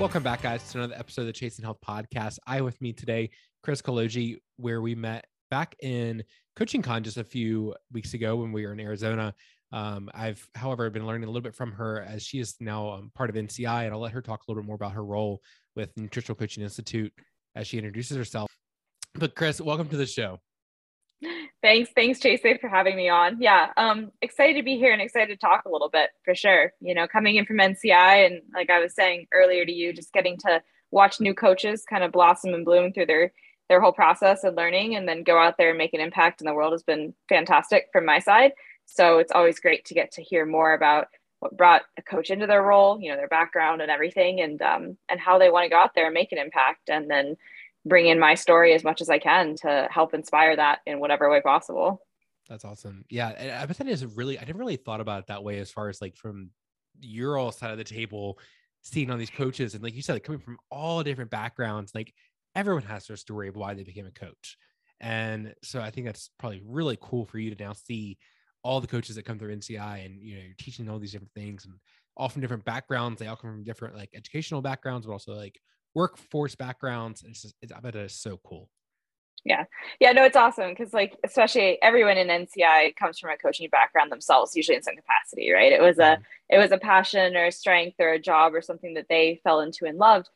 Welcome back, guys, to another episode of the Chasing Health podcast. I with me today, Krys Kolodziej, where we met back in Coaching Con just a few weeks ago when we were in Arizona. Um, I've, however, been learning a little bit from her as she is now um, part of NCI, and I'll let her talk a little bit more about her role with Nutritional Coaching Institute as she introduces herself. But Krys, welcome to the show. Thanks, thanks, Chase, for having me on. Yeah, um, excited to be here and excited to talk a little bit for sure. You know, coming in from NCI and like I was saying earlier to you, just getting to watch new coaches kind of blossom and bloom through their their whole process of learning, and then go out there and make an impact in the world has been fantastic from my side. So it's always great to get to hear more about what brought a coach into their role, you know, their background and everything, and um, and how they want to go out there and make an impact, and then bring in my story as much as I can to help inspire that in whatever way possible. That's awesome. Yeah. I bet that is really, I never really thought about it that way as far as like from your all side of the table, seeing all these coaches. And like you said, like coming from all different backgrounds, like everyone has their story of why they became a coach. And so I think that's probably really cool for you to now see all the coaches that come through NCI and, you know, you're teaching all these different things and all from different backgrounds. They all come from different like educational backgrounds, but also like workforce backgrounds. It's just, it's, I bet it's so cool. Yeah. Yeah. No, it's awesome because, like, especially everyone in NCI comes from a coaching background themselves, usually in some capacity, right? It was a, mm-hmm. it was a passion or a strength or a job or something that they fell into and loved.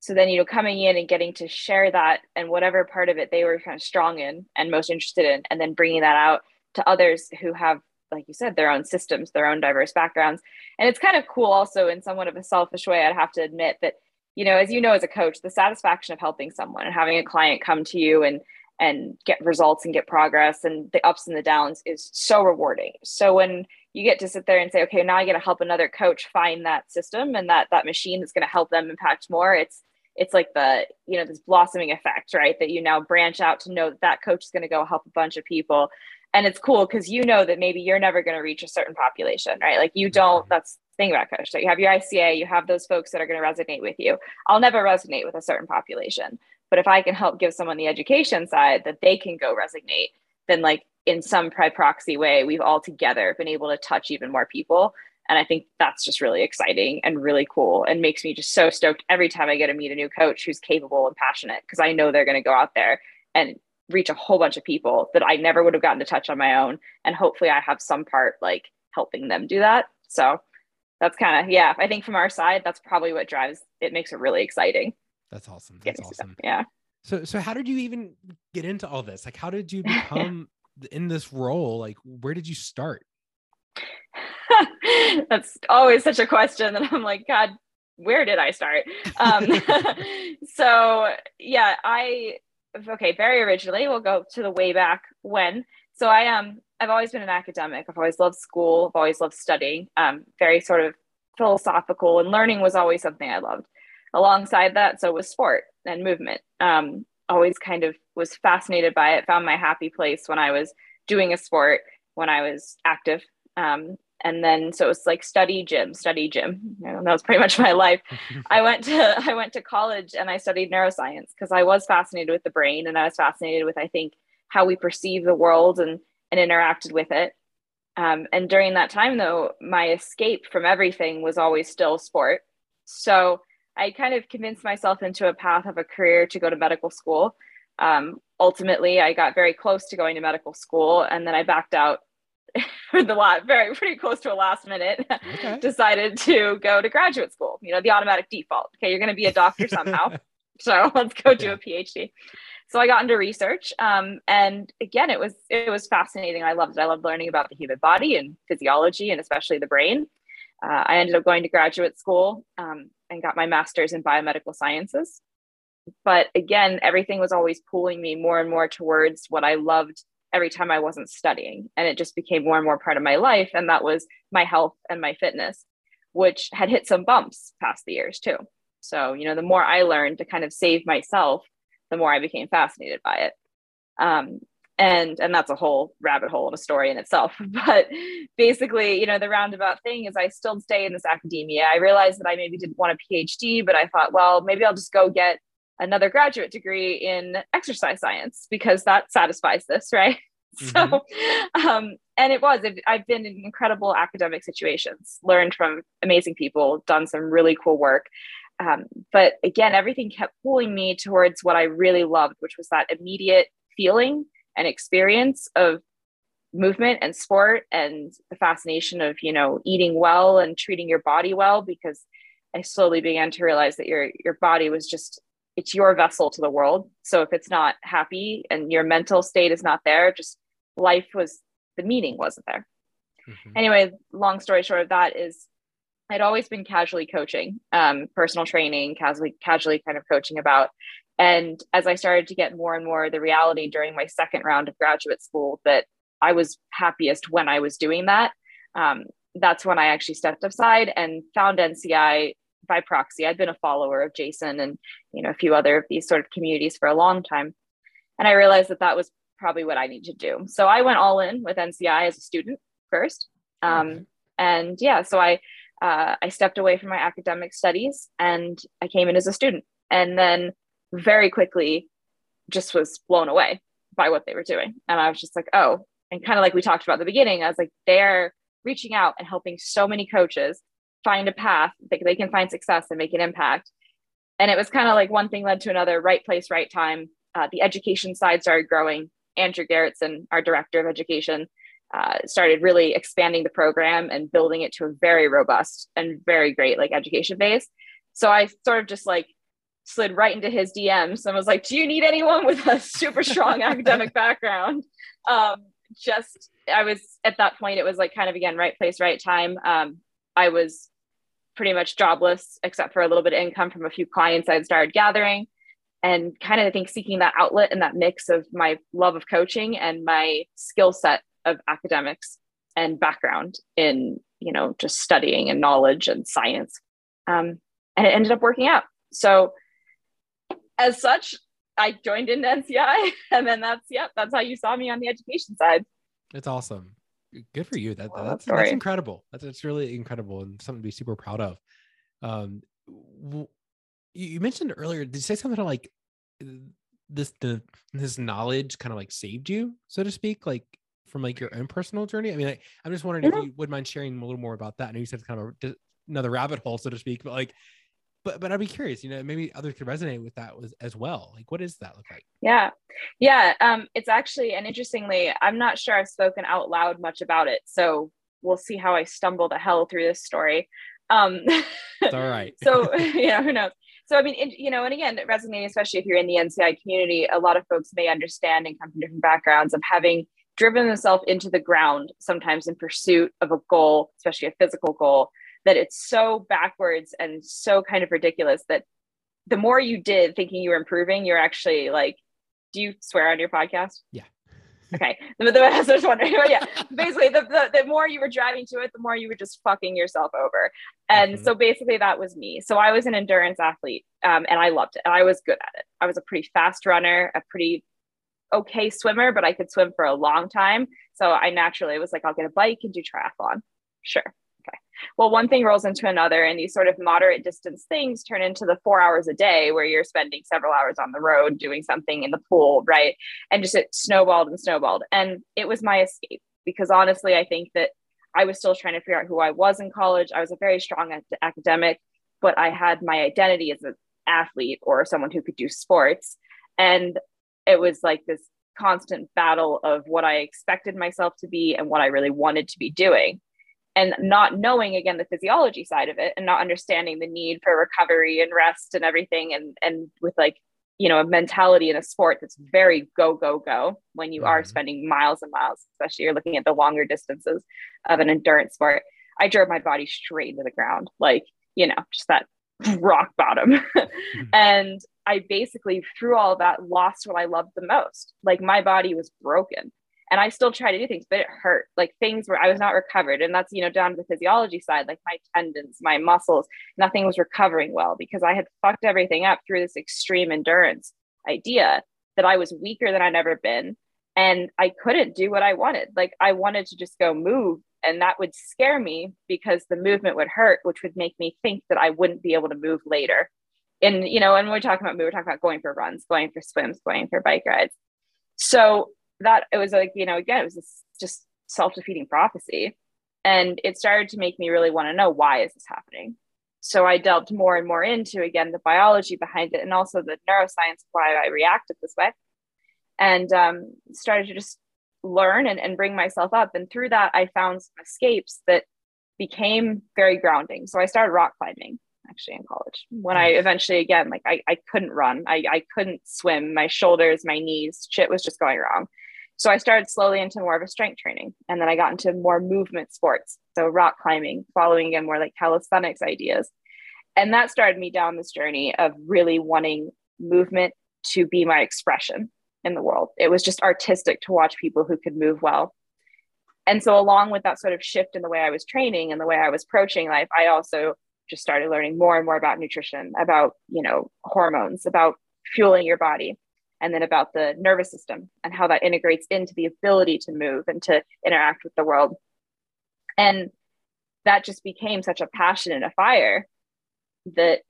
So then, you know, coming in and getting to share that and whatever part of it they were kind of strong in and most interested in, and then bringing that out to others who have, like you said, their own systems, their own diverse backgrounds. And it's kind of cool also in somewhat of a selfish way, I'd have to admit that you know, as you know, as a coach, the satisfaction of helping someone and having a client come to you and and get results and get progress and the ups and the downs is so rewarding. So when you get to sit there and say, okay, now I get to help another coach find that system and that that machine that's going to help them impact more. It's it's like the you know this blossoming effect, right? That you now branch out to know that that coach is going to go help a bunch of people, and it's cool because you know that maybe you're never going to reach a certain population, right? Like you don't. That's thing about coach. So you have your ICA, you have those folks that are going to resonate with you. I'll never resonate with a certain population, but if I can help give someone the education side that they can go resonate, then like in some proxy way, we've all together been able to touch even more people. And I think that's just really exciting and really cool and makes me just so stoked every time I get to meet a new coach who's capable and passionate because I know they're going to go out there and reach a whole bunch of people that I never would have gotten to touch on my own. And hopefully I have some part like helping them do that. So that's kind of yeah i think from our side that's probably what drives it makes it really exciting. That's awesome. That's awesome. stuff. yeah. So so how did you even get into all this? Like how did you become in this role? Like where did you start? That's always such a question that i'm like god where did i start? Um so yeah i okay very originally we'll go to the way back when. So i um I've always been an academic. I've always loved school. I've always loved studying. Um, very sort of philosophical, and learning was always something I loved. Alongside that, so was sport and movement. Um, always kind of was fascinated by it. Found my happy place when I was doing a sport, when I was active. Um, and then so it was like study gym, study gym. You know, that was pretty much my life. I went to I went to college and I studied neuroscience because I was fascinated with the brain and I was fascinated with I think how we perceive the world and and interacted with it. Um, and during that time, though, my escape from everything was always still sport. So I kind of convinced myself into a path of a career to go to medical school. Um, ultimately, I got very close to going to medical school, and then I backed out the lot, very pretty close to a last minute. Okay. decided to go to graduate school. You know, the automatic default. Okay, you're going to be a doctor somehow, so let's go do a PhD so I got into research, um, and again, it was it was fascinating. I loved it. I loved learning about the human body and physiology, and especially the brain. Uh, I ended up going to graduate school um, and got my master's in biomedical sciences. But again, everything was always pulling me more and more towards what I loved every time I wasn't studying, and it just became more and more part of my life. And that was my health and my fitness, which had hit some bumps past the years too. So, you know, the more I learned to kind of save myself, the more I became fascinated by it. Um, and and that's a whole rabbit hole of a story in itself. But basically you know the roundabout thing is i still stay in this academia. I realized that i maybe didn't want a phd but i thought well maybe i'll just go get another graduate degree in exercise science because that satisfies this right? Mm-hmm. so um, and it was. It, i've been in incredible academic situations learned from amazing people done some really cool work um, but again everything kept pulling me towards what i really loved which was that immediate feeling and experience of movement and sport and the fascination of you know eating well and treating your body well because i slowly began to realize that your your body was just it's your vessel to the world so if it's not happy and your mental state is not there just life was the meaning wasn't there mm-hmm. anyway long story short of that is i'd always been casually coaching um, personal training casually casually kind of coaching about and as I started to get more and more the reality during my second round of graduate school that I was happiest when I was doing that, um, that's when I actually stepped aside and found NCI by proxy. I'd been a follower of Jason and you know a few other of these sort of communities for a long time, and I realized that that was probably what I need to do. So I went all in with NCI as a student first, um, and yeah, so I uh, I stepped away from my academic studies and I came in as a student, and then very quickly just was blown away by what they were doing. And I was just like, oh, and kind of like we talked about the beginning, I was like, they're reaching out and helping so many coaches find a path that they can find success and make an impact. And it was kind of like one thing led to another, right place, right time. Uh, the education side started growing. Andrew Gerritsen, our director of education, uh, started really expanding the program and building it to a very robust and very great like education base. So I sort of just like slid right into his DMs and was like, "Do you need anyone with a super strong academic background?" Um, just I was at that point. It was like kind of again right place, right time. Um, I was pretty much jobless except for a little bit of income from a few clients I had started gathering, and kind of I think seeking that outlet and that mix of my love of coaching and my skill set of academics and background in you know just studying and knowledge and science. Um, and it ended up working out. So as such, I joined into NCI, and then that's yeah, that's how you saw me on the education side. It's awesome. Good for you. That, that's that's incredible. That's that's really incredible and something to be super proud of. Um, you mentioned earlier. Did you say something like this? The this knowledge kind of like saved you, so to speak, like from like your own personal journey. I mean, I, am just wondering if you would mind sharing a little more about that. I know you said it's kind of a, another rabbit hole, so to speak, but like but but I'd be curious, you know, maybe others could resonate with that was as well. Like, what does that look like? Yeah, yeah. Um, it's actually, and interestingly, I'm not sure I've spoken out loud much about it, so we'll see how I stumble the hell through this story. Um, it's all right. so you know, who knows? So I mean, it, you know, and again, resonating, especially if you're in the NCI community, a lot of folks may understand and come from different backgrounds of having driven themselves into the ground sometimes in pursuit of a goal, especially a physical goal that it's so backwards and so kind of ridiculous that the more you did thinking you were improving, you're actually like, do you swear on your podcast? Yeah. Okay. The, the, I was just wondering. But yeah, basically, the, the, the more you were driving to it, the more you were just fucking yourself over. And mm-hmm. so basically, that was me. So I was an endurance athlete um, and I loved it. And I was good at it. I was a pretty fast runner, a pretty okay swimmer, but I could swim for a long time. So I naturally was like, I'll get a bike and do triathlon. Sure. Okay. Well, one thing rolls into another, and these sort of moderate distance things turn into the four hours a day where you're spending several hours on the road doing something in the pool, right? And just it snowballed and snowballed. And it was my escape because honestly, I think that I was still trying to figure out who I was in college. I was a very strong academic, but I had my identity as an athlete or someone who could do sports. And it was like this constant battle of what I expected myself to be and what I really wanted to be doing and not knowing again the physiology side of it and not understanding the need for recovery and rest and everything and and with like you know a mentality in a sport that's very go go go when you mm-hmm. are spending miles and miles especially you're looking at the longer distances of an endurance sport i drove my body straight into the ground like you know just that rock bottom mm-hmm. and i basically through all of that lost what i loved the most like my body was broken and I still try to do things, but it hurt. Like things where I was not recovered. And that's, you know, down to the physiology side, like my tendons, my muscles, nothing was recovering well because I had fucked everything up through this extreme endurance idea that I was weaker than I'd ever been. And I couldn't do what I wanted. Like I wanted to just go move. And that would scare me because the movement would hurt, which would make me think that I wouldn't be able to move later. And, you know, and when we're talking about, we were talking about going for runs, going for swims, going for bike rides. So that it was like you know again it was just self-defeating prophecy. And it started to make me really want to know why is this happening? So i delved more and more into again the biology behind it and also the neuroscience of why i reacted this way. And um, started to just learn and, and bring myself up. And through that i found some escapes that became very grounding. So i started rock climbing actually in college when hmm. i eventually again like i, I couldn't run I, I couldn't swim my shoulders my knees shit was just going wrong so I started slowly into more of a strength training. And then I got into more movement sports. So rock climbing, following again more like calisthenics ideas. And that started me down this journey of really wanting movement to be my expression in the world. It was just artistic to watch people who could move well. And so, along with that sort of shift in the way I was training and the way I was approaching life, I also just started learning more and more about nutrition, about, you know, hormones, about fueling your body and then about the nervous system and how that integrates into the ability to move and to interact with the world. And that just became such a passion and a fire that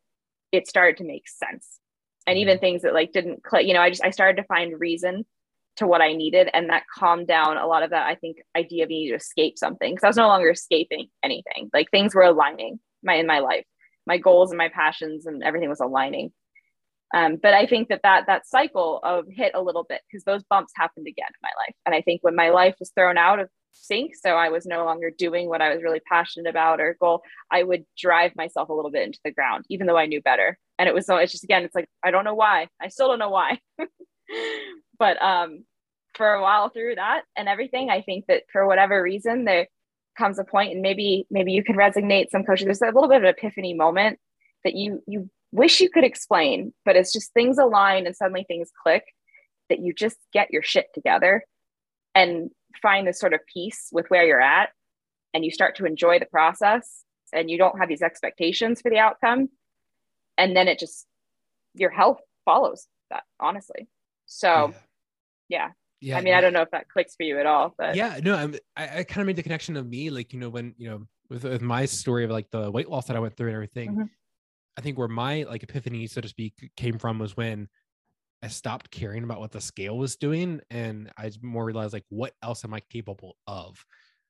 it started to make sense. And even mm-hmm. things that like didn't click, you know, I just I started to find reason to what I needed. And that calmed down a lot of that, I think, idea of needing to escape something. Cause I was no longer escaping anything. Like things were aligning my in my life. My goals and my passions and everything was aligning. Um, but I think that that that cycle of hit a little bit because those bumps happened again in my life. And I think when my life was thrown out of sync, so I was no longer doing what I was really passionate about or goal, I would drive myself a little bit into the ground, even though I knew better. And it was so it's just again, it's like I don't know why. I still don't know why. but um, for a while through that and everything, I think that for whatever reason there comes a point, and maybe maybe you can resonate some coaches. There's a little bit of an epiphany moment that you you wish you could explain, but it's just things align and suddenly things click that you just get your shit together and find this sort of peace with where you're at and you start to enjoy the process and you don't have these expectations for the outcome and then it just your health follows that honestly so yeah, yeah. Yeah I mean, yeah. I don't know if that clicks for you at all, but yeah, no, I'm, I, I kind of made the connection of me, like, you know, when, you know, with, with my story of like the weight loss that I went through and everything, mm-hmm. I think where my like epiphany, so to speak, came from was when I stopped caring about what the scale was doing and I more realized like what else am I capable of?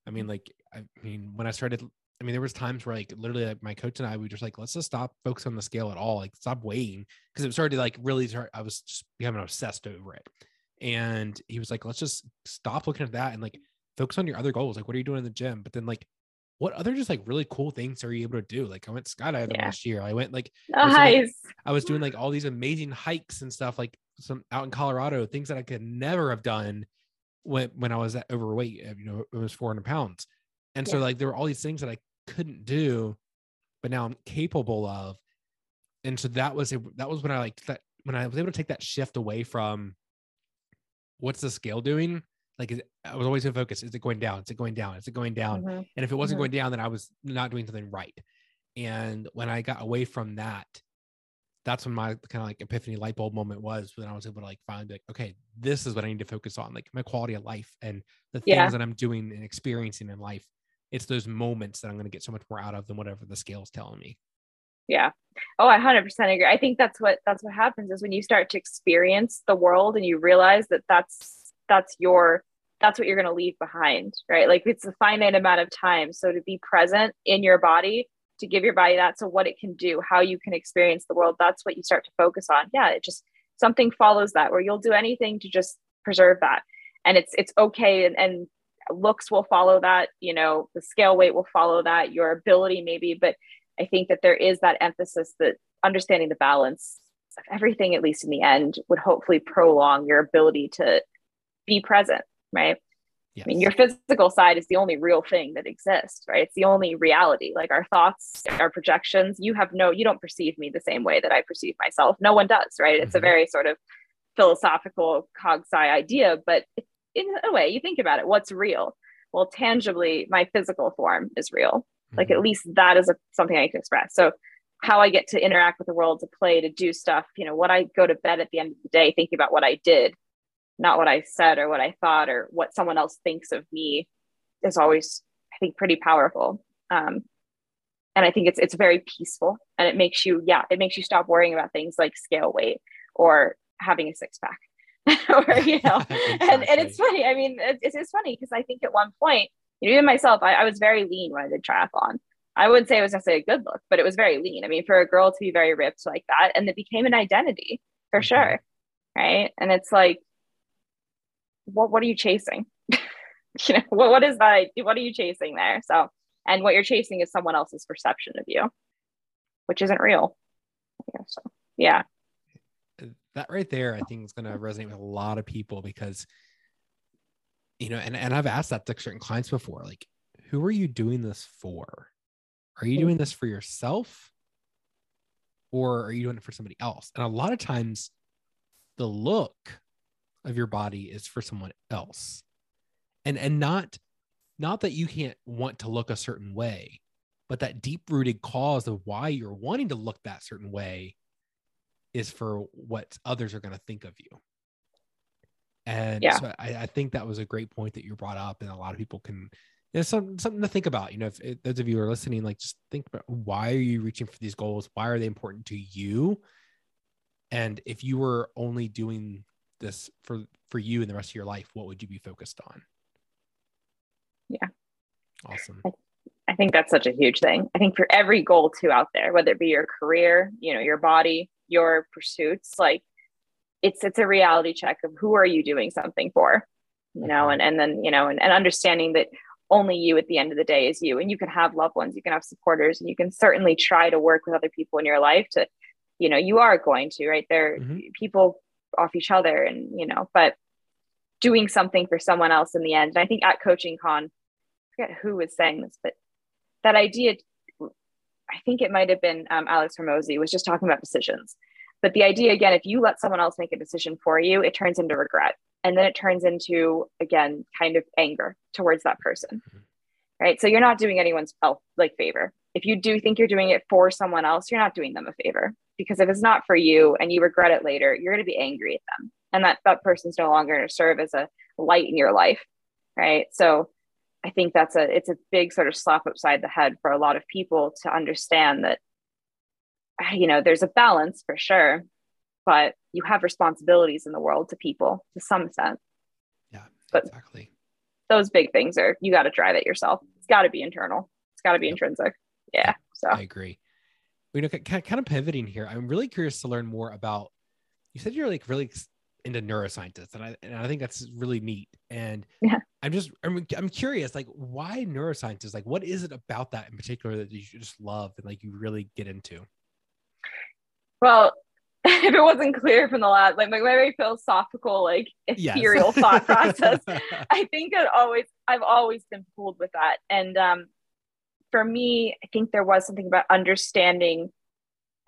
I mean, like I mean, when I started, I mean, there was times where like literally like my coach and I we just like let's just stop focus on the scale at all, like stop weighing because it started to like really start. I was just becoming obsessed over it, and he was like, let's just stop looking at that and like focus on your other goals. Like, what are you doing in the gym? But then like what other just like really cool things are you able to do? Like I went skydiving yeah. last year. I went like oh, nice. I was, like, I was doing like all these amazing hikes and stuff like some out in Colorado, things that I could never have done when when I was at overweight. Uh, you know, it was 400 pounds, and yeah. so like there were all these things that I couldn't do, but now I'm capable of. And so that was that was when I like that when I was able to take that shift away from what's the scale doing like I was always in focus. Is it going down? Is it going down? Is it going down? Mm-hmm. And if it wasn't mm-hmm. going down, then I was not doing something right. And when I got away from that, that's when my kind of like epiphany light bulb moment was when I was able to like finally be like, okay, this is what I need to focus on, like my quality of life and the things yeah. that I'm doing and experiencing in life. It's those moments that I'm going to get so much more out of than whatever the scale is telling me. Yeah. Oh, I 100% agree. I think that's what that's what happens is when you start to experience the world and you realize that that's that's your that's what you're going to leave behind, right? Like it's a finite amount of time. So to be present in your body, to give your body that, so what it can do, how you can experience the world, that's what you start to focus on. Yeah, it just something follows that where you'll do anything to just preserve that. And it's it's okay and, and looks will follow that, you know, the scale weight will follow that, your ability maybe, but I think that there is that emphasis that understanding the balance of everything, at least in the end, would hopefully prolong your ability to be present right? Yes. I mean, your physical side is the only real thing that exists, right? It's the only reality. Like our thoughts, our projections, you have no, you don't perceive me the same way that I perceive myself. No one does, right? It's mm-hmm. a very sort of philosophical cog sci idea, but in a way, you think about it, what's real? Well, tangibly, my physical form is real. Like at least that is a, something I can express. So how I get to interact with the world, to play, to do stuff, you know, what I go to bed at the end of the day thinking about what I did, not what I said or what I thought or what someone else thinks of me is always, I think, pretty powerful. Um, and I think it's it's very peaceful and it makes you, yeah, it makes you stop worrying about things like scale weight or having a six pack. or you know, exactly. and, and it's funny. I mean, it's, it's funny because I think at one point, you know, even myself, I, I was very lean when I did triathlon. I wouldn't say it was necessarily a good look, but it was very lean. I mean, for a girl to be very ripped like that, and it became an identity for mm-hmm. sure. Right. And it's like, what what are you chasing? you know, what, what is that? What are you chasing there? So, and what you're chasing is someone else's perception of you, which isn't real. Yeah, so yeah. That right there, I think is going to resonate with a lot of people because, you know, and, and I've asked that to certain clients before, like, who are you doing this for? Are you hmm. doing this for yourself or are you doing it for somebody else? And a lot of times the look of your body is for someone else. And and not not that you can't want to look a certain way, but that deep rooted cause of why you're wanting to look that certain way is for what others are going to think of you. And yeah. so I, I, think that was a great point that you brought up, and a lot of people can you know, some, something to think about. You know, if, if those of you are listening, like just think about why are you reaching for these goals? Why are they important to you? And if you were only doing this for for you and the rest of your life, what would you be focused on? Yeah. Awesome. I, I think that's such a huge thing. I think for every goal too out there, whether it be your career, you know, your body, your pursuits, like it's it's a reality check of who are you doing something for you know and and then you know and, and understanding that only you at the end of the day is you and you can have loved ones you can have supporters and you can certainly try to work with other people in your life to you know you are going to right? There mm-hmm. people off each other and you know but doing something for someone else in the end and i think at coaching con I forget who was saying this but that idea i think it might have been um, alex Hormozi was just talking about decisions but the idea again if you let someone else make a decision for you it turns into regret. And then it turns into again kind of anger towards that person. Mm-hmm. right? So you're not doing anyone's like favor. If you do think you're doing it for someone else you're not doing them a favor. Because if it's not for you and you regret it later you're going to be angry at them. And that that person's no longer going to serve as a light in your life. Right? So i think that's a it's a big sort of slap upside the head for a lot of people to understand that you know there's a balance for sure but you have responsibilities in the world to people to some extent. Yeah, but exactly. Those big things are you got to drive it yourself. It's got to be internal. It's got to be yep. intrinsic. Yeah. So I agree. You know, kind of pivoting here. I'm really curious to learn more about. You said you're like really into neuroscientists, and I and I think that's really neat. And yeah. I'm just I'm I'm curious, like why neuroscientists? Like, what is it about that in particular that you just love and like you really get into? Well, if it wasn't clear from the last, like my very philosophical, like ethereal yes. thought process, I think it always, I've always been pulled with that. And um, for me, I think there was something about understanding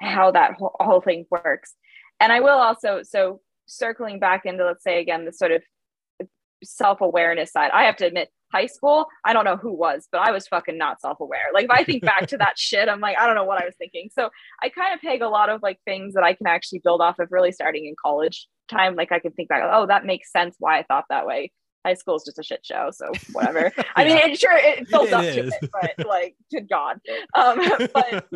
how that whole, whole thing works. And I will also, so circling back into, let's say again, the sort of self awareness side, I have to admit, high school, I don't know who was, but I was fucking not self aware. Like if I think back to that shit, I'm like, I don't know what I was thinking. So I kind of peg a lot of like things that I can actually build off of really starting in college time. Like I can think back, oh, that makes sense why I thought that way. High school is just a shit show, so whatever. yeah. I mean, it, sure, it builds up to it, but like, good God. Um, but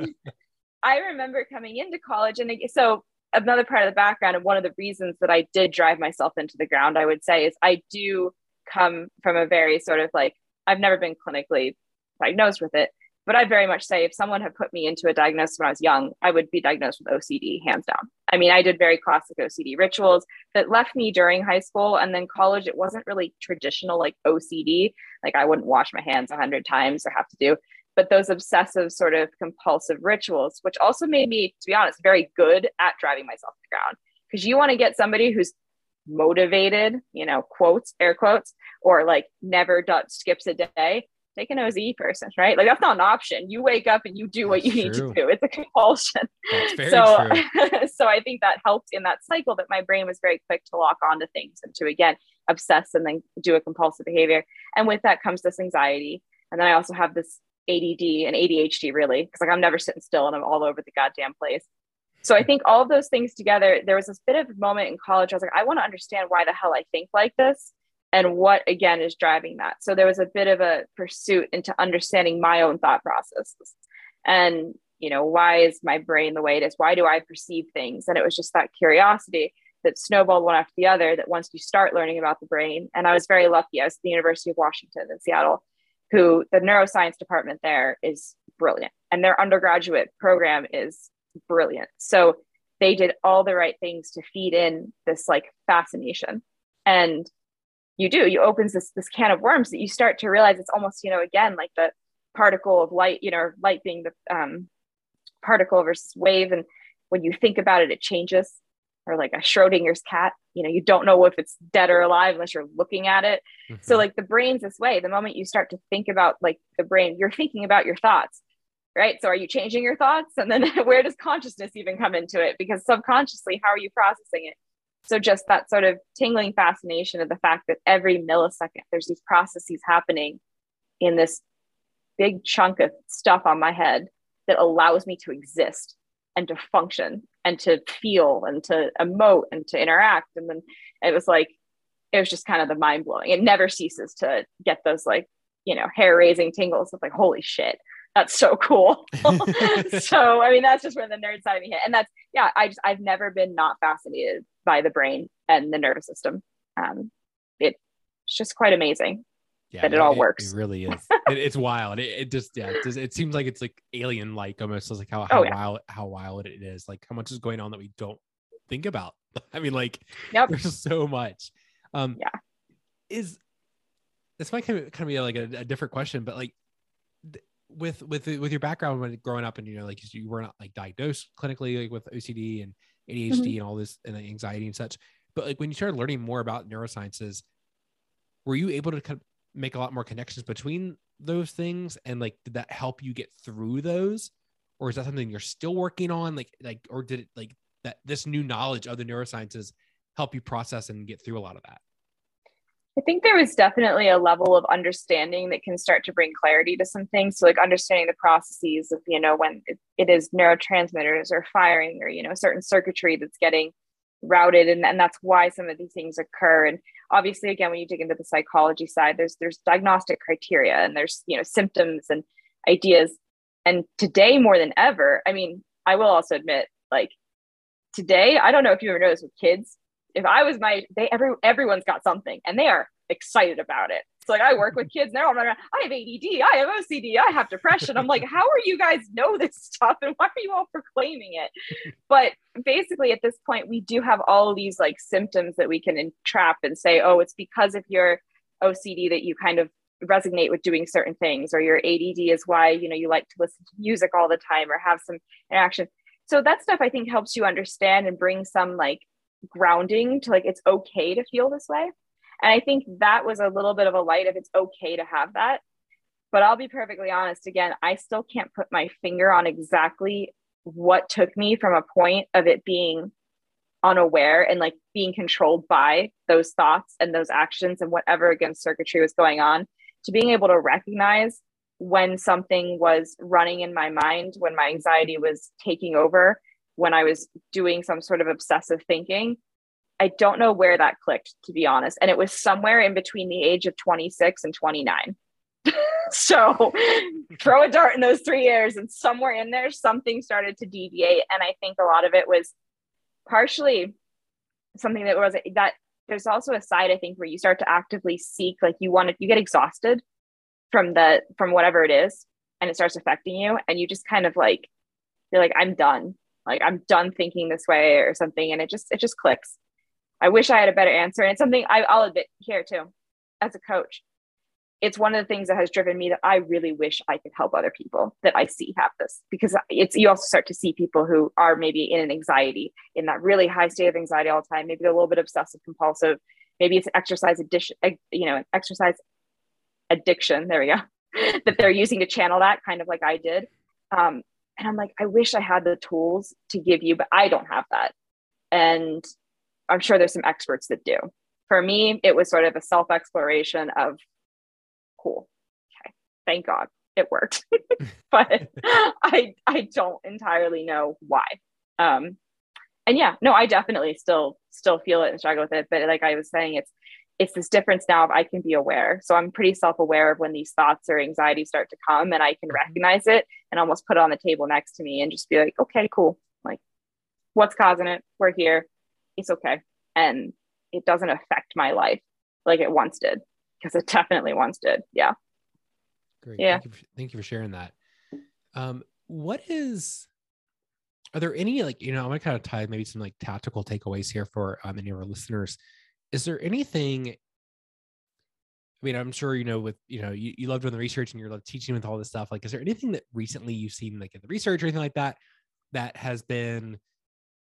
I remember coming into college, and so another part of the background, and one of the reasons that I did drive myself into the ground, I would say, is I do come from a very sort of like I've never been clinically diagnosed with it, but I very much say if someone had put me into a diagnosis when I was young, I would be diagnosed with OCD hands down. I mean, I did very classic OCD rituals that left me during high school and then college. It wasn't really traditional like OCD, like I wouldn't wash my hands a hundred times or have to do, but those obsessive sort of compulsive rituals, which also made me, to be honest, very good at driving myself to the ground. Because you want to get somebody who's motivated, you know, quotes, air quotes, or like never does, skips a day, take an OZ person, right? Like that's not an option. You wake up and you do what that's you true. need to do. It's a compulsion. so, so I think that helped in that cycle that my brain was very quick to lock onto things and to again obsess and then do a compulsive behavior. And with that comes this anxiety. And then I also have this ADD and ADHD really, because like I'm never sitting still and I'm all over the goddamn place. So I think all of those things together, there was this bit of a moment in college. I was like, I want to understand why the hell I think like this and what again is driving that. So there was a bit of a pursuit into understanding my own thought processes. And you know, why is my brain the way it is? Why do I perceive things? And it was just that curiosity that snowballed one after the other that once you start learning about the brain, and I was very lucky, I was at the University of Washington in Seattle, who the neuroscience department there is brilliant. And their undergraduate program is brilliant. So they did all the right things to feed in this like fascination. And you do, you opens this this can of worms that you start to realize it's almost, you know, again, like the particle of light, you know, light being the um, particle versus wave. And when you think about it, it changes. Or like a Schrodinger's cat, you know, you don't know if it's dead or alive unless you're looking at it. Mm-hmm. So like the brain's this way. The moment you start to think about like the brain, you're thinking about your thoughts right? So are you changing your thoughts? And then where does consciousness even come into it? Because subconsciously, how are you processing it? So just that sort of tingling fascination of the fact that every millisecond there's these processes happening in this big chunk of stuff on my head that allows me to exist and to function and to feel and to emote and to interact. And then it was like, it was just kind of the mind blowing. It never ceases to get those like, you know, hair raising tingles of like, holy shit, that's so cool. so I mean, that's just where the nerd side of me hit. And that's yeah, I just I've never been not fascinated by the brain and the nervous system. Um, it's just quite amazing yeah, that it, it all works. It really is. it, it's wild. It, it, just yeah, it, just, it seems like it's like alien like almost like how how oh, yeah. wild how wild it is. Like how much is going on that we don't think about. I mean, like yep. there's so much. Um, yeah. Is this might kind of, kind of be like a, a different question, but like with with with your background when growing up and you know like you were not like diagnosed clinically like with OCD and ADHD mm-hmm. and all this and anxiety and such but like when you started learning more about neurosciences were you able to kind of make a lot more connections between those things? And like did that help you get through those? Or is that something you're still working on? Like like or did it like that this new knowledge of the neurosciences help you process and get through a lot of that I think there was definitely a level of understanding that can start to bring clarity to some things. So, like understanding the processes of, you know, when it, it is neurotransmitters or firing or, you know, certain circuitry that's getting routed. And, and that's why some of these things occur. And obviously, again, when you dig into the psychology side, there's there's diagnostic criteria and there's, you know, symptoms and ideas. And today, more than ever, I mean, I will also admit, like today, I don't know if you ever noticed with kids, if I was my they every everyone's got something and they are excited about it. So like I work with kids and they're all running I have ADD, I have OCD, I have depression. I'm like, how are you guys know this stuff and why are you all proclaiming it? But basically at this point we do have all of these like symptoms that we can entrap and say, oh, it's because of your OCD that you kind of resonate with doing certain things or your ADD is why, you know, you like to listen to music all the time or have some interaction. So that stuff I think helps you understand and bring some like grounding to like it's okay to feel this way. And i think that was a little bit of a light of it's okay to have that. But i'll be perfectly honest again i still can't put my finger on exactly what took me from a point of it being unaware and like being controlled by those thoughts and those actions and whatever against circuitry was going on to being able to recognize when something was running in my mind when my anxiety was taking over when I was doing some sort of obsessive thinking. I don't know where that clicked, to be honest. And it was somewhere in between the age of 26 and 29. so throw a dart in those three years, and somewhere in there, something started to deviate. And I think a lot of it was partially something that was that there's also a side, I think, where you start to actively seek, like you want to, you get exhausted from the, from whatever it is, and it starts affecting you. And you just kind of like, you're like, I'm done like i'm done thinking this way or something and it just it just clicks. I wish i had a better answer and it's something I, i'll admit here too as a coach it's one of the things that has driven me that i really wish i could help other people that i see have this because it's you also start to see people who are maybe in an anxiety in that really high state of anxiety all the time maybe a little bit obsessive compulsive maybe it's exercise addiction you know exercise addiction there we go that they're using to channel that kind of like i did. Um, and I'm like, I wish I had the tools to give you, but I don't have that. And I'm sure there's some experts that do. for me, it was sort of a self exploration of cool. Okay, thank God it worked, but I I don't entirely know why. Um, and yeah, no, I definitely still still feel it and struggle with it. But like I was saying, it's it's this difference now of I can be aware. So I'm pretty self aware of when these thoughts or anxiety start to come, and I can mm-hmm. recognize it and almost put it on the table next to me and just be like, okay, cool. Like, what's causing it? We're here. It's okay, and it doesn't affect my life like it once did because it definitely once did. Yeah. Great. Yeah. Thank you for, thank you for sharing that. Um, what is are there any like you know i'm gonna kind of tie maybe some like tactical takeaways here for um, any of our listeners is there anything i mean i'm sure you know with you know you, you love doing the research and you're love teaching with all this stuff like is there anything that recently you've seen like in the research or anything like that that has been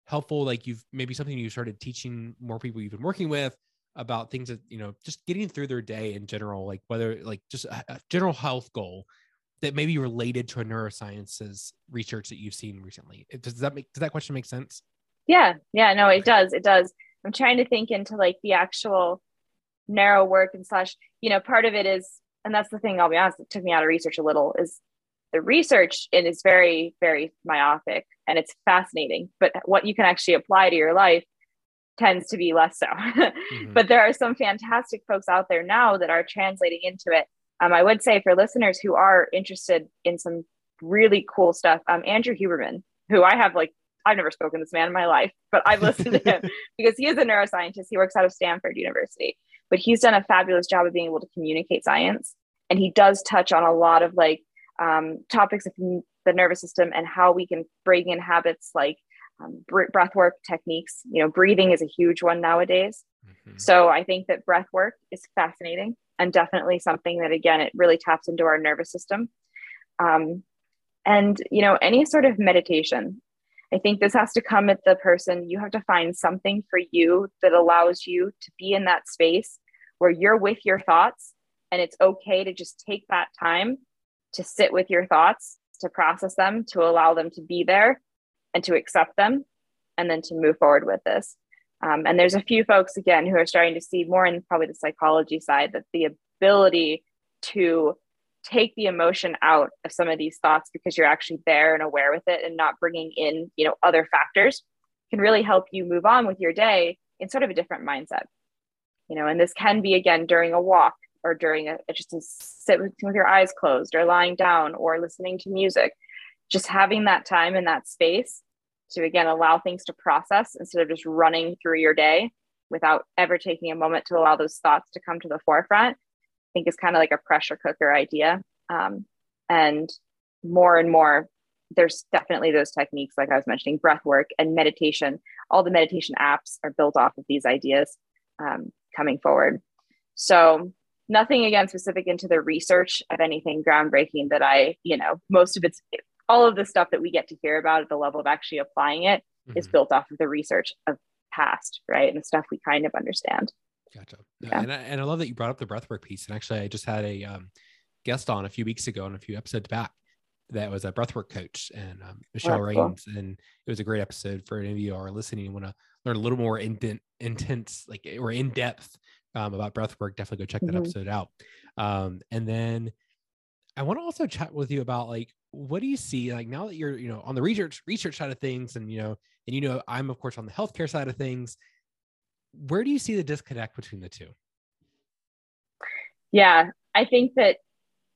helpful like you've maybe something you started teaching more people you've been working with about things that you know just getting through their day in general like whether like just a, a general health goal that may be related to a neurosciences research that you've seen recently. Does that make does that question make sense? Yeah, yeah, no, it does. It does. I'm trying to think into like the actual narrow work and slash, you know, part of it is, and that's the thing, I'll be honest, it took me out of research a little, is the research it is very, very myopic and it's fascinating. But what you can actually apply to your life tends to be less so. mm-hmm. But there are some fantastic folks out there now that are translating into it um, I would say for listeners who are interested in some really cool stuff, um, Andrew Huberman, who I have like, I've never spoken to this man in my life, but I've listened to him because he is a neuroscientist. He works out of Stanford University, but he's done a fabulous job of being able to communicate science. And he does touch on a lot of like um, topics of the nervous system and how we can bring in habits like um, breath work techniques. You know, breathing is a huge one nowadays. Mm-hmm. So I think that breath work is fascinating and definitely something that again it really taps into our nervous system um, and you know any sort of meditation i think this has to come at the person you have to find something for you that allows you to be in that space where you're with your thoughts and it's okay to just take that time to sit with your thoughts to process them to allow them to be there and to accept them and then to move forward with this. Um, and there's a few folks, again, who are starting to see more in probably the psychology side that the ability to take the emotion out of some of these thoughts because you're actually there and aware with it and not bringing in, you know, other factors can really help you move on with your day in sort of a different mindset. You know, and this can be again during a walk or during a just to sit with, with your eyes closed or lying down or listening to music. Just having that time in that space to again allow things to process instead of just running through your day without ever taking a moment to allow those thoughts to come to the forefront think is kind of like a pressure cooker idea um, and more and more there's definitely those techniques like i was mentioning breath work and meditation all the meditation apps are built off of these ideas um, coming forward so nothing again specific into the research of anything groundbreaking that i you know most of it's all of the stuff that we get to hear about at the level of actually applying it mm-hmm. is built off of the research of past, right? And the stuff we kind of understand. Gotcha. Yeah. And, I, and I love that you brought up the breathwork piece. And actually, I just had a um, guest on a few weeks ago and a few episodes back that was a breathwork coach and um, Michelle oh, Rains. Cool. And it was a great episode for any of you who are listening and want to learn a little more in, intense, like or in depth um, about breathwork. Definitely go check that mm-hmm. episode out. Um, and then I want to also chat with you about like what do you see like now that you're you know on the research research side of things and you know and you know i'm of course on the healthcare side of things where do you see the disconnect between the two? Yeah i think that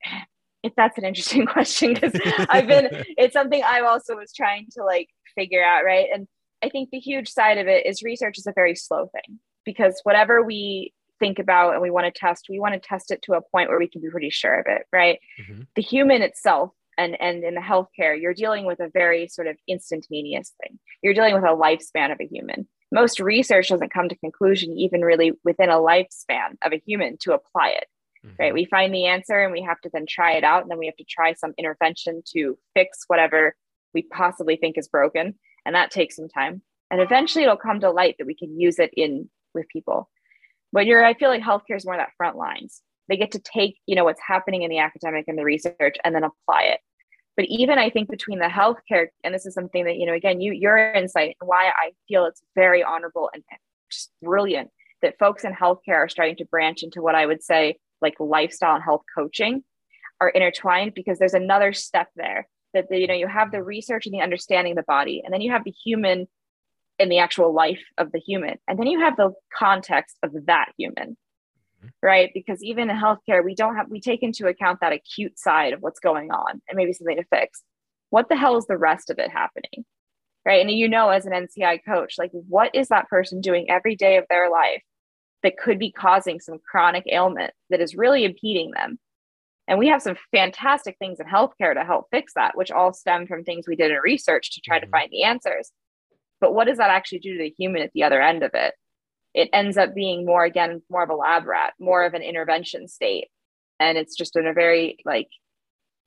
if that's an interesting question because i've been it's something i also was trying to like figure out right? And i think the huge side of it is research is a very slow thing because whatever we think about and we want to test we want to test it to a point where we can be pretty sure of it right? Mm-hmm. the human itself and and in the healthcare you're dealing with a very sort of instantaneous thing. You're dealing with a lifespan of a human most research doesn't come to conclusion even really within a lifespan of a human to apply it mm-hmm. right? We find the answer and we have to then try it out and then we have to try some intervention to fix whatever we possibly think is broken and that takes some time. And eventually it'll come to light that we can use it in with people. But you're i feel like healthcare is more that front lines. They get to take you know what's happening in the academic and the research and then apply it but even i think between the healthcare and this is something that you know again you your insight and why i feel it's very honorable and just brilliant that folks in healthcare are starting to branch into what I would say like lifestyle and health coaching are intertwined because there's another step there that the, you know you have the research and the understanding of the body and then you have the human in the actual life of the human and then you have the context of that human. Right because even in healthcare we don't have we take into account that acute side of what's going on and maybe something to fix what the hell is the rest of it happening right and you know as an nci coach like what is that person doing every day of their life that could be causing some chronic ailment that is really impeding them and we have some fantastic things in healthcare to help fix that, which all stem from things we did in research to try mm-hmm. to find the answers. But what does that actually do to the human at the other end of it? It ends up being more, again, more of a lab rat, more of an intervention state. And it's just in a very like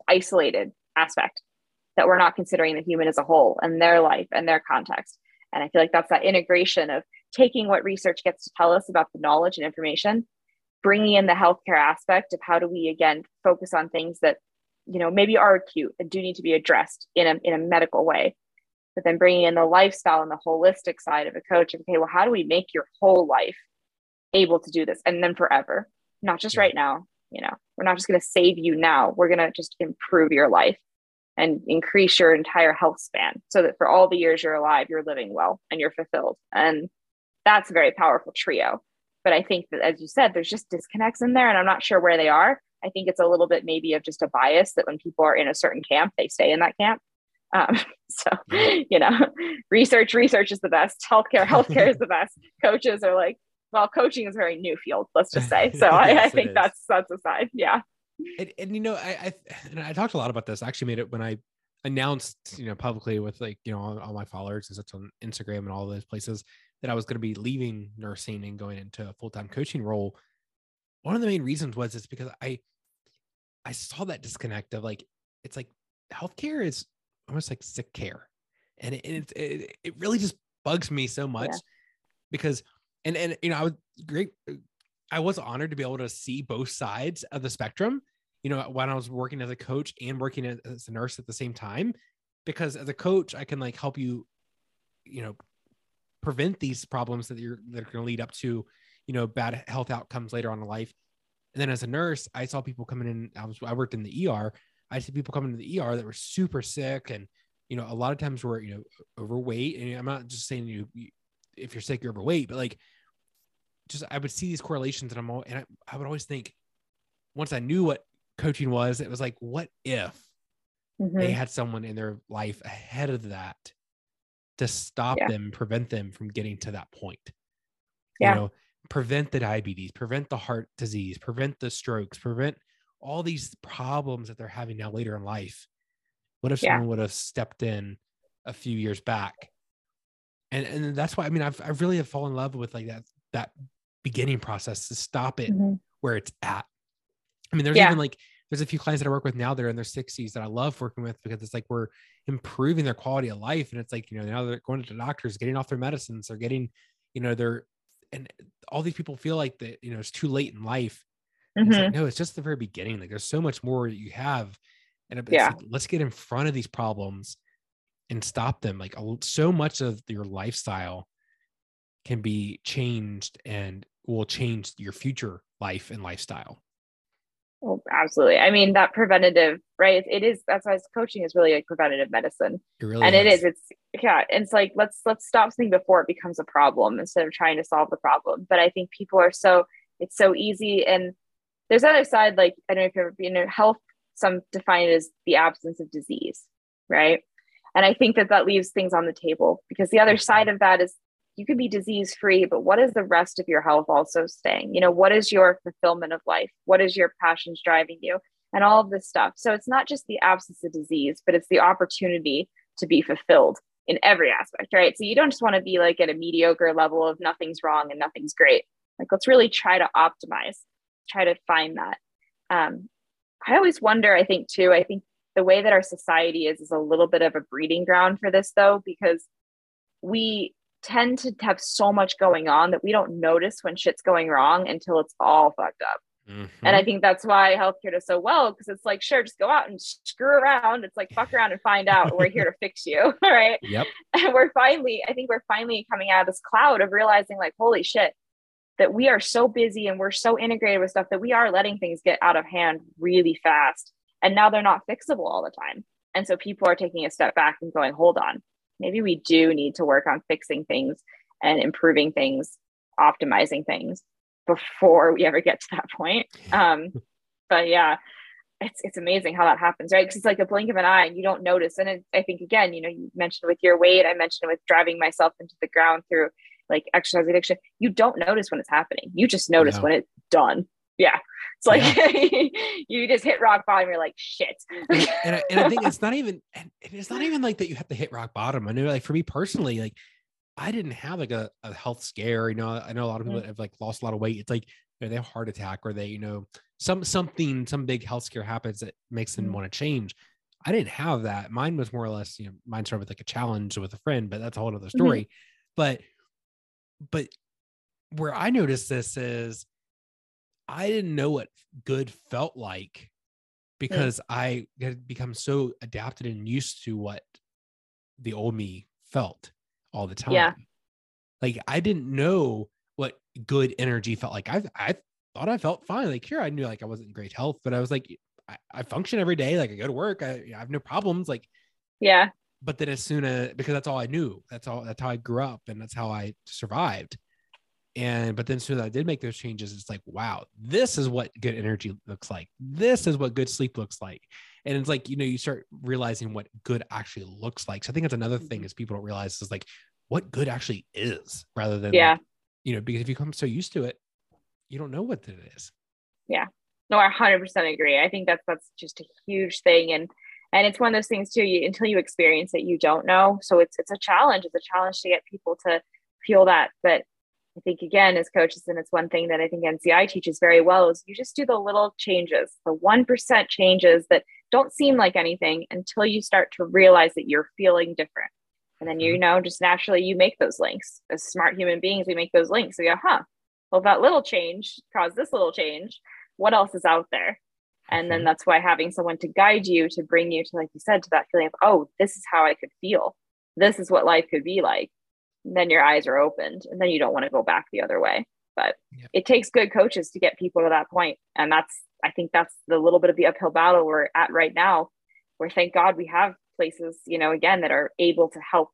isolated aspect that we're not considering the human as a whole and their life and their context. And I feel like that's that integration of taking what research gets to tell us about the knowledge and information bringing in the healthcare aspect of how do we again focus on things that you know maybe are acute and do need to be addressed in a, in a medical way but then bringing in the lifestyle and the holistic side of a coach of okay well how do we make your whole life able to do this? And then forever not just right now you know we're not just going to save you now. We're going to just improve your life and increase your entire health span so that for all the years you're alive you're living well and you're fulfilled. And that's a very powerful trio. But I think that, as you said, there's just disconnects in there, and I'm not sure where they are. I think it's a little bit maybe of just a bias that when people are in a certain camp, they stay in that camp. Um, so, you know, research, research is the best. Healthcare, healthcare is the best. Coaches are like, well, coaching is a very new field, let's just say. So yes, I, I think that's that's a sign. Yeah. And, and you know, I I, and I talked a lot about this. I actually made it when I announced, you know, publicly with like, you know, all, all my followers, and such on Instagram and all those places that I was going to be leaving nursing and going into a full time coaching role, one of the main reasons was it's because I I saw that disconnect of like it's like healthcare is almost like sick care, and it it, it, it really just bugs me so much yeah. because and and you know I was great. I was honored to be able to see both sides of the spectrum. You know, when I was working as a coach and working as a nurse at the same time, because as a coach, I can like help you, you know, prevent these problems that you're that are going to lead up to you know bad health outcomes later on in life and then as a nurse i saw people coming in i was i worked in the er i see people coming to the er that were super sick and you know a lot of times were you know overweight and i'm not just saying you if you're sick you're overweight but like just i would see these correlations and i'm all and I, I would always think once i knew what coaching was it was like what if mm-hmm. they had someone in their life ahead of that to stop yeah. them, prevent them from getting to that point. Yeah. You know, prevent the diabetes, prevent the heart disease, prevent the strokes, prevent all these problems that they're having now later in life. What if yeah. someone would have stepped in a few years back? And and that's why I mean I've I really have fallen in love with like that that beginning process to stop it mm-hmm. where it's at. I mean, there's yeah. even like there's a few clients that I work with now that are in their 60s that I love working with because it's like we're improving their quality of life. And it's like, you know, now they're going to the doctors, getting off their medicines, they're getting, you know, they're, and all these people feel like that, you know, it's too late in life. Mm-hmm. It's like, no, it's just the very beginning. Like there's so much more that you have. And yeah. Like, let's get in front of these problems and stop them. Like so much of your lifestyle can be changed and will change your future life and lifestyle. Well, absolutely. I mean, that preventative, right? It is that's why coaching is really like preventative medicine. It really and is. it is. It's yeah. It's like let's let's stop something before it becomes a problem instead of trying to solve the problem. But I think people are so it's so easy. And there's other side, like I don't know if you've ever been in health, some define it as the absence of disease, right? And I think that that leaves things on the table because the other side of that is you can be disease free, but what is the rest of your health also staying? You know, what is your fulfillment of life? What is your passions driving you? And all of this stuff. So it's not just the absence of disease, but it's the opportunity to be fulfilled in every aspect, right? So you don't just want to be like at a mediocre level of nothing's wrong and nothing's great. Like, let's really try to optimize, try to find that. Um, I always wonder, I think, too, I think the way that our society is is a little bit of a breeding ground for this, though, because we tend to have so much going on that we don't notice when shit's going wrong until it's all fucked up. Mm-hmm. And I think that's why healthcare does so well because it's like, sure, just go out and screw around. It's like, fuck around and find out. We're here to fix you. right. Yep. And we're finally, I think we're finally coming out of this cloud of realizing, like, holy shit, that we are so busy and we're so integrated with stuff that we are letting things get out of hand really fast. And now they're not fixable all the time. And so people are taking a step back and going, hold on, maybe we do need to work on fixing things and improving things, optimizing things before we ever get to that point. Um, but yeah, it's it's amazing how that happens, right? Because it's like a blink of an eye and you don't notice. And it, I think again, you know, you mentioned with your weight, I mentioned with driving myself into the ground through like exercise addiction. You don't notice when it's happening. You just notice no. when it's done. Yeah. It's like yeah. you just hit rock bottom. You're like, shit. and, and, I, and I think it's not even, and it's not even like that you have to hit rock bottom. I know, like for me personally, like I didn't have like a, a health scare. You know, I know a lot of people mm-hmm. that have like lost a lot of weight. It's like you know, they have a heart attack or they, you know, some something, some big health scare happens that makes them mm-hmm. want to change. I didn't have that. Mine was more or less, you know, mine started with like a challenge with a friend, but that's a whole other mm-hmm. story. Mm-hmm. But but where I noticed this is I didn't know what good felt like hmm. because yeah. I had become so adapted and used to what the old me felt all the time. Yeah. Like I didn't know what good energy felt like. I I thought I felt fine. Like here, I knew like I wasn't in great health, but I was like, I, I function every day. Like I go to work. I, I have no problems. Like, yeah. But then as soon as because that's all I knew. That's all. That's how I grew up, and that's how I survived. And but then soon as I did make those changes, it's like, wow, this is what good energy looks like. This is what good sleep looks like. And it's like, you know, you start realizing what good actually looks like. So I think that's another thing mm-hmm. is people don't realize is like what good actually is rather than yeah, like, you know, because if you come so used to it, you don't know what it is. Yeah. No, I 100% agree. I think that's that's just a huge thing and and it's one of those things too you, until you experience it you don't know so it's it's a challenge it's a challenge to get people to feel that but I think again, as coaches, and it's one thing that I think NCI teaches very well is you just do the little changes, the 1% changes that don't seem like anything until you start to realize that you're feeling different. And then, you mm-hmm. know, just naturally you make those links. As smart human beings, we make those links. we go, huh, well, that little change caused this little change. What else is out there? And then that's why having someone to guide you, to bring you to, like you said, to that feeling of, oh, this is how I could feel. This is what life could be like then your eyes are opened and then you don't want to go back the other way but yep. it takes good coaches to get people to that point and that's i think that's the little bit of the uphill battle we're at right now where thank god we have places you know again that are able to help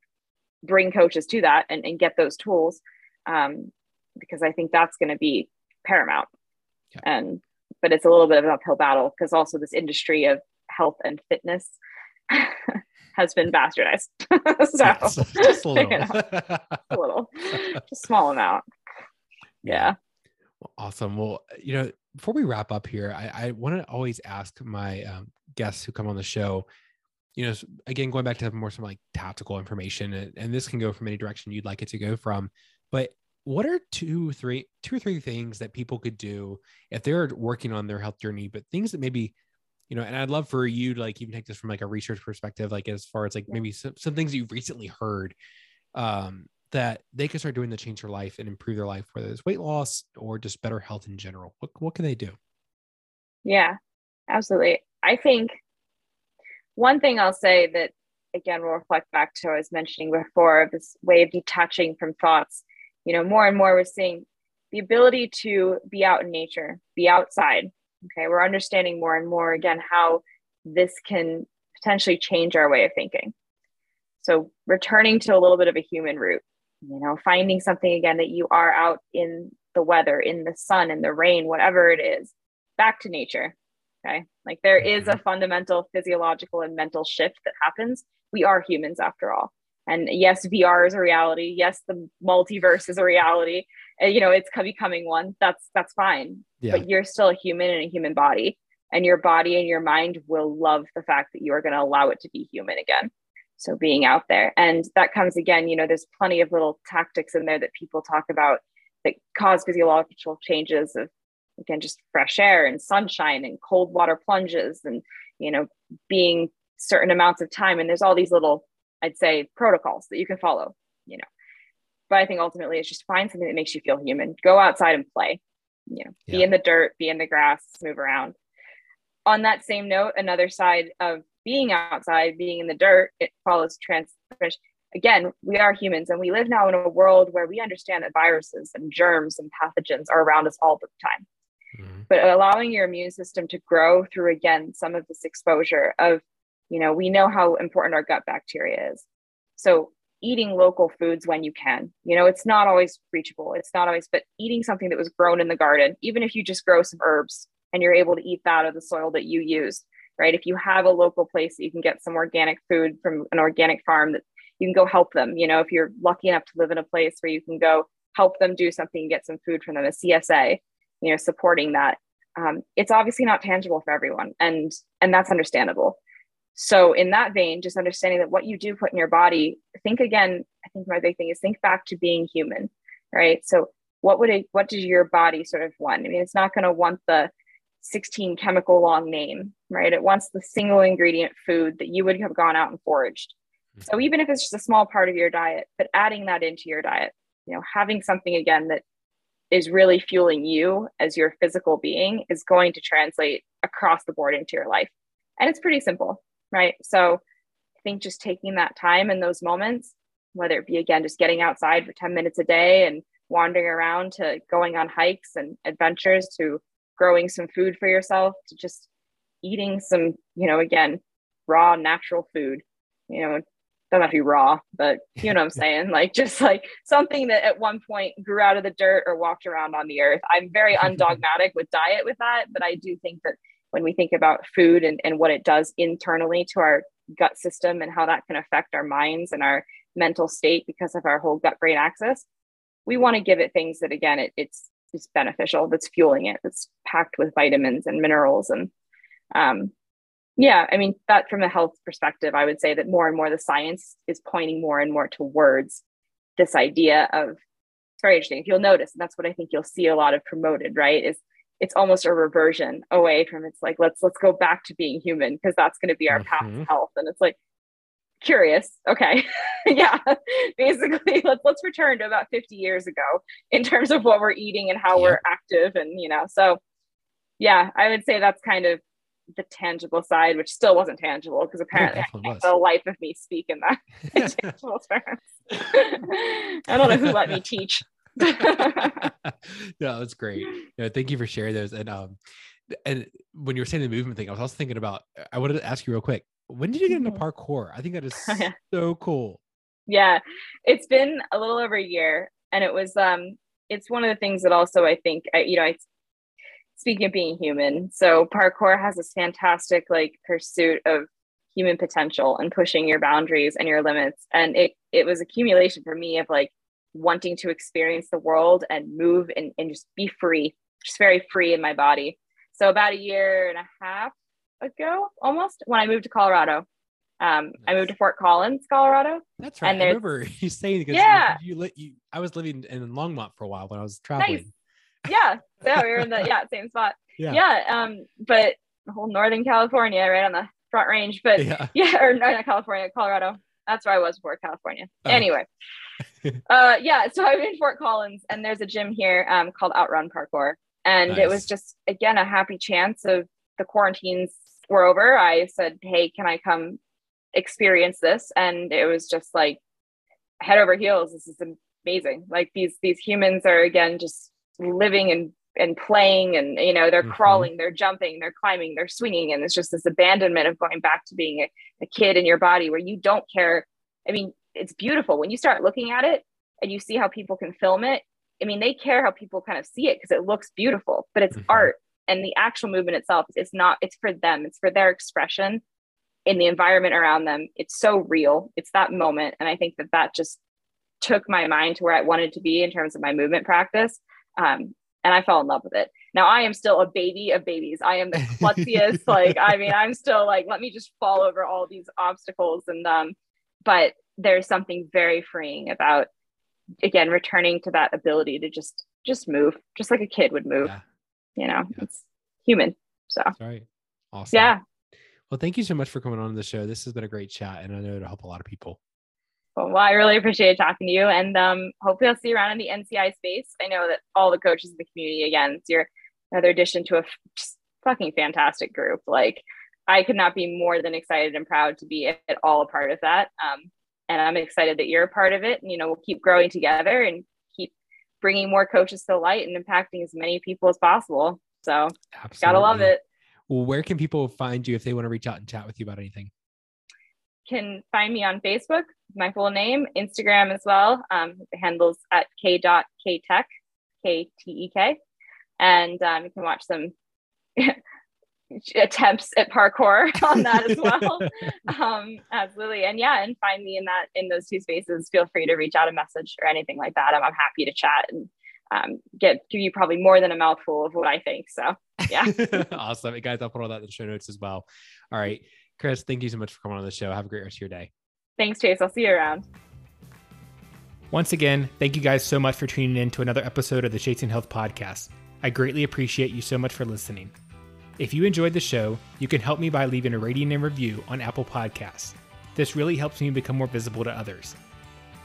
bring coaches to that and, and get those tools um, because i think that's going to be paramount yep. and but it's a little bit of an uphill battle because also this industry of health and fitness has been bastardized. so just a little, you know, a little, a small amount. Yeah. Well, awesome. Well, you know, before we wrap up here, I, I want to always ask my um, guests who come on the show, you know, again, going back to more some like tactical information, and, and this can go from any direction you'd like it to go from, but what are two, three, two or three things that people could do if they're working on their health journey, but things that maybe you know, and I'd love for you to like even take this from like a research perspective, like as far as like maybe some, some things you've recently heard um, that they could start doing to change their life and improve their life, whether it's weight loss or just better health in general. What what can they do? Yeah, absolutely. I think one thing I'll say that again will reflect back to I was mentioning before this way of detaching from thoughts. You know, more and more we're seeing the ability to be out in nature, be outside, Okay, we're understanding more and more again how this can potentially change our way of thinking. So, returning to a little bit of a human root, you know, finding something again that you are out in the weather, in the sun, in the rain, whatever it is, back to nature. Okay, like there is a mm-hmm. fundamental physiological and mental shift that happens. We are humans after all. And yes, VR is a reality. Yes, the multiverse is a reality. And, you know, it's becoming one. That's that's fine. Yeah. But you're still a human in a human body, and your body and your mind will love the fact that you are going to allow it to be human again. So being out there, and that comes again. You know, there's plenty of little tactics in there that people talk about that cause physiological changes of again just fresh air and sunshine and cold water plunges and you know being certain amounts of time and there's all these little I'd say protocols that you can follow, you know. But I think ultimately it's just find something that makes you feel human. Go outside and play, you know, yeah. be in the dirt, be in the grass, move around. On that same note, another side of being outside, being in the dirt, it follows trans again, we are humans and we live now in a world where we understand that viruses and germs and pathogens are around us all the time. Mm-hmm. But allowing your immune system to grow through, again, some of this exposure of, you know, we know how important our gut bacteria is. So eating local foods when you can, you know, it's not always reachable. It's not always, but eating something that was grown in the garden, even if you just grow some herbs and you're able to eat that of the soil that you use, right? If you have a local place that you can get some organic food from an organic farm that you can go help them. You know, if you're lucky enough to live in a place where you can go help them do something, and get some food from them, a CSA, you know, supporting that. Um, it's obviously not tangible for everyone, and and that's understandable. So in that vein, just understanding that what you do put in your body, think again. I think my big thing is think back to being human, right? So what would it? What does your body sort of want? I mean, it's not going to want the 16 chemical long name, right? It wants the single ingredient food that you would have gone out and foraged. Hmm. So even if it's just a small part of your diet, but adding that into your diet, you know, having something again that is really fueling you as your physical being is going to translate across the board into your life. And it's pretty simple, right? So I think just taking that time in those moments, whether it be again just getting outside for 10 minutes a day and wandering around to going on hikes and adventures to growing some food for yourself to just eating some, you know, again, raw natural food, you know, doesn't have to be raw, but you know what I'm saying? Like just like something that at one point grew out of the dirt or walked around on the earth. I'm very undogmatic with diet with that, but I do think that when we think about food and, and what it does internally to our gut system and how that can affect our minds and our mental state because of our whole gut brain axis, we want to give it things that again it, it's it's beneficial, that's fueling it, that's packed with vitamins and minerals and um, yeah, I mean, that from a health perspective, I would say that more and more the science is pointing more and more towards this idea of it's very interesting. If you'll notice, and that's what I think you'll see a lot of promoted, right? Is it's almost a reversion away from it's like let's let's go back to being human because that's going to be our mm-hmm. path to health. And it's like curious, okay, yeah, basically let's let's return to about 50 years ago in terms of what we're eating and how yeah. we're active, and you know, so yeah, I would say that's kind of the tangible side, which still wasn't tangible because apparently the life of me speak in that tangible terms. I don't know who let me teach. no, that's great. Yeah, thank you for sharing those. And um, and when you were saying the movement thing, I was also thinking about. I wanted to ask you real quick. When did you get into mm-hmm. parkour? I think that is so cool. Yeah, it's been a little over a year, and it was um, it's one of the things that also I think you know I speaking of being human so parkour has this fantastic like pursuit of human potential and pushing your boundaries and your limits and it it was accumulation for me of like wanting to experience the world and move and, and just be free just very free in my body so about a year and a half ago almost when i moved to colorado um, nice. I moved to Fort Collins, Colorado. That's right. And I remember you saying because yeah, you, you, you, I was living in Longmont for a while when I was traveling. Nice yeah. Yeah, we were in the yeah, same spot. Yeah. yeah um, but the whole Northern California, right on the front range. But yeah, yeah or no, not California, Colorado. That's where I was before California. Oh. Anyway. uh yeah, so I'm in Fort Collins and there's a gym here um called Outrun Parkour. And nice. it was just again a happy chance of the quarantines were over. I said, Hey, can I come experience this? And it was just like head over heels. This is amazing. Like these these humans are again just living and and playing and you know they're mm-hmm. crawling they're jumping they're climbing they're swinging and it's just this abandonment of going back to being a, a kid in your body where you don't care i mean it's beautiful when you start looking at it and you see how people can film it i mean they care how people kind of see it because it looks beautiful but it's mm-hmm. art and the actual movement itself is not it's for them it's for their expression in the environment around them it's so real it's that moment and i think that that just took my mind to where i wanted to be in terms of my movement practice um, and I fell in love with it. Now I am still a baby of babies. I am the klutziest. like, I mean, I'm still like, let me just fall over all these obstacles. And um, but there's something very freeing about again returning to that ability to just just move, just like a kid would move. Yeah. You know, yeah. it's human. So That's right. Awesome. Yeah. Well, thank you so much for coming on the show. This has been a great chat, and I know it'll help a lot of people. Well, I really appreciate talking to you, and um, hopefully I'll see you around in the NCI space. I know that all the coaches in the community again, it's your another addition to a f- fucking fantastic group. Like I could not be more than excited and proud to be at all a part of that. Um, and I'm excited that you're a part of it. And, you know, we'll keep growing together and keep bringing more coaches to light and impacting as many people as possible. So, Absolutely. gotta love it. Well, where can people find you if they want to reach out and chat with you about anything? Can find me on Facebook, my full name, Instagram as well. Um, the handles at k.ktek, K T E K. And um, you can watch some attempts at parkour on that as well. um, absolutely. And yeah, and find me in that in those two spaces. Feel free to reach out a message or anything like that. I'm, I'm happy to chat and um, get give you probably more than a mouthful of what I think. So yeah. awesome. Guys, I'll put all that in the show notes as well. All right. Krys, thank you so much for coming on the show. Have a great rest of your day. Thanks, Chase. I'll see you around. Once again, thank you guys so much for tuning in to another episode of the Chasing Health Podcast. I greatly appreciate you so much for listening. If you enjoyed the show, you can help me by leaving a rating and review on Apple Podcasts. This really helps me become more visible to others.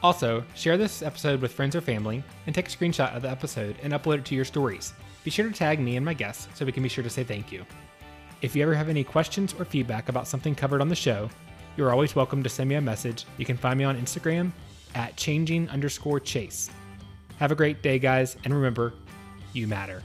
Also, share this episode with friends or family and take a screenshot of the episode and upload it to your stories. Be sure to tag me and my guests so we can be sure to say thank you. If you ever have any questions or feedback about something covered on the show, you're always welcome to send me a message. You can find me on Instagram at changing underscore chase. Have a great day, guys, and remember, you matter.